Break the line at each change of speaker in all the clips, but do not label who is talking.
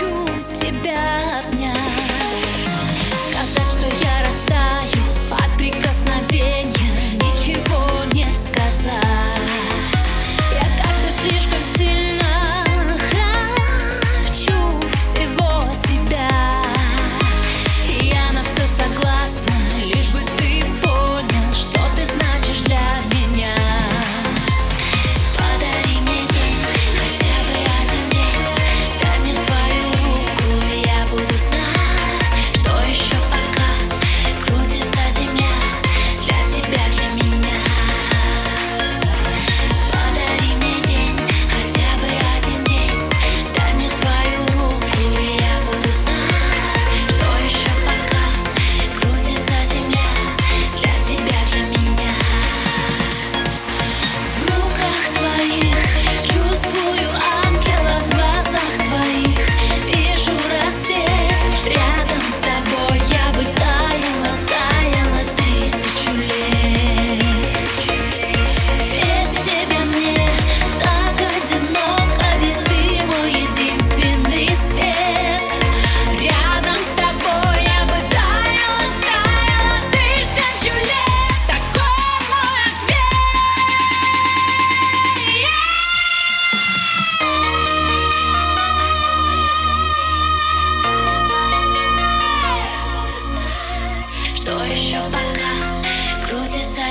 you.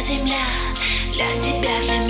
земля для тебя, для меня.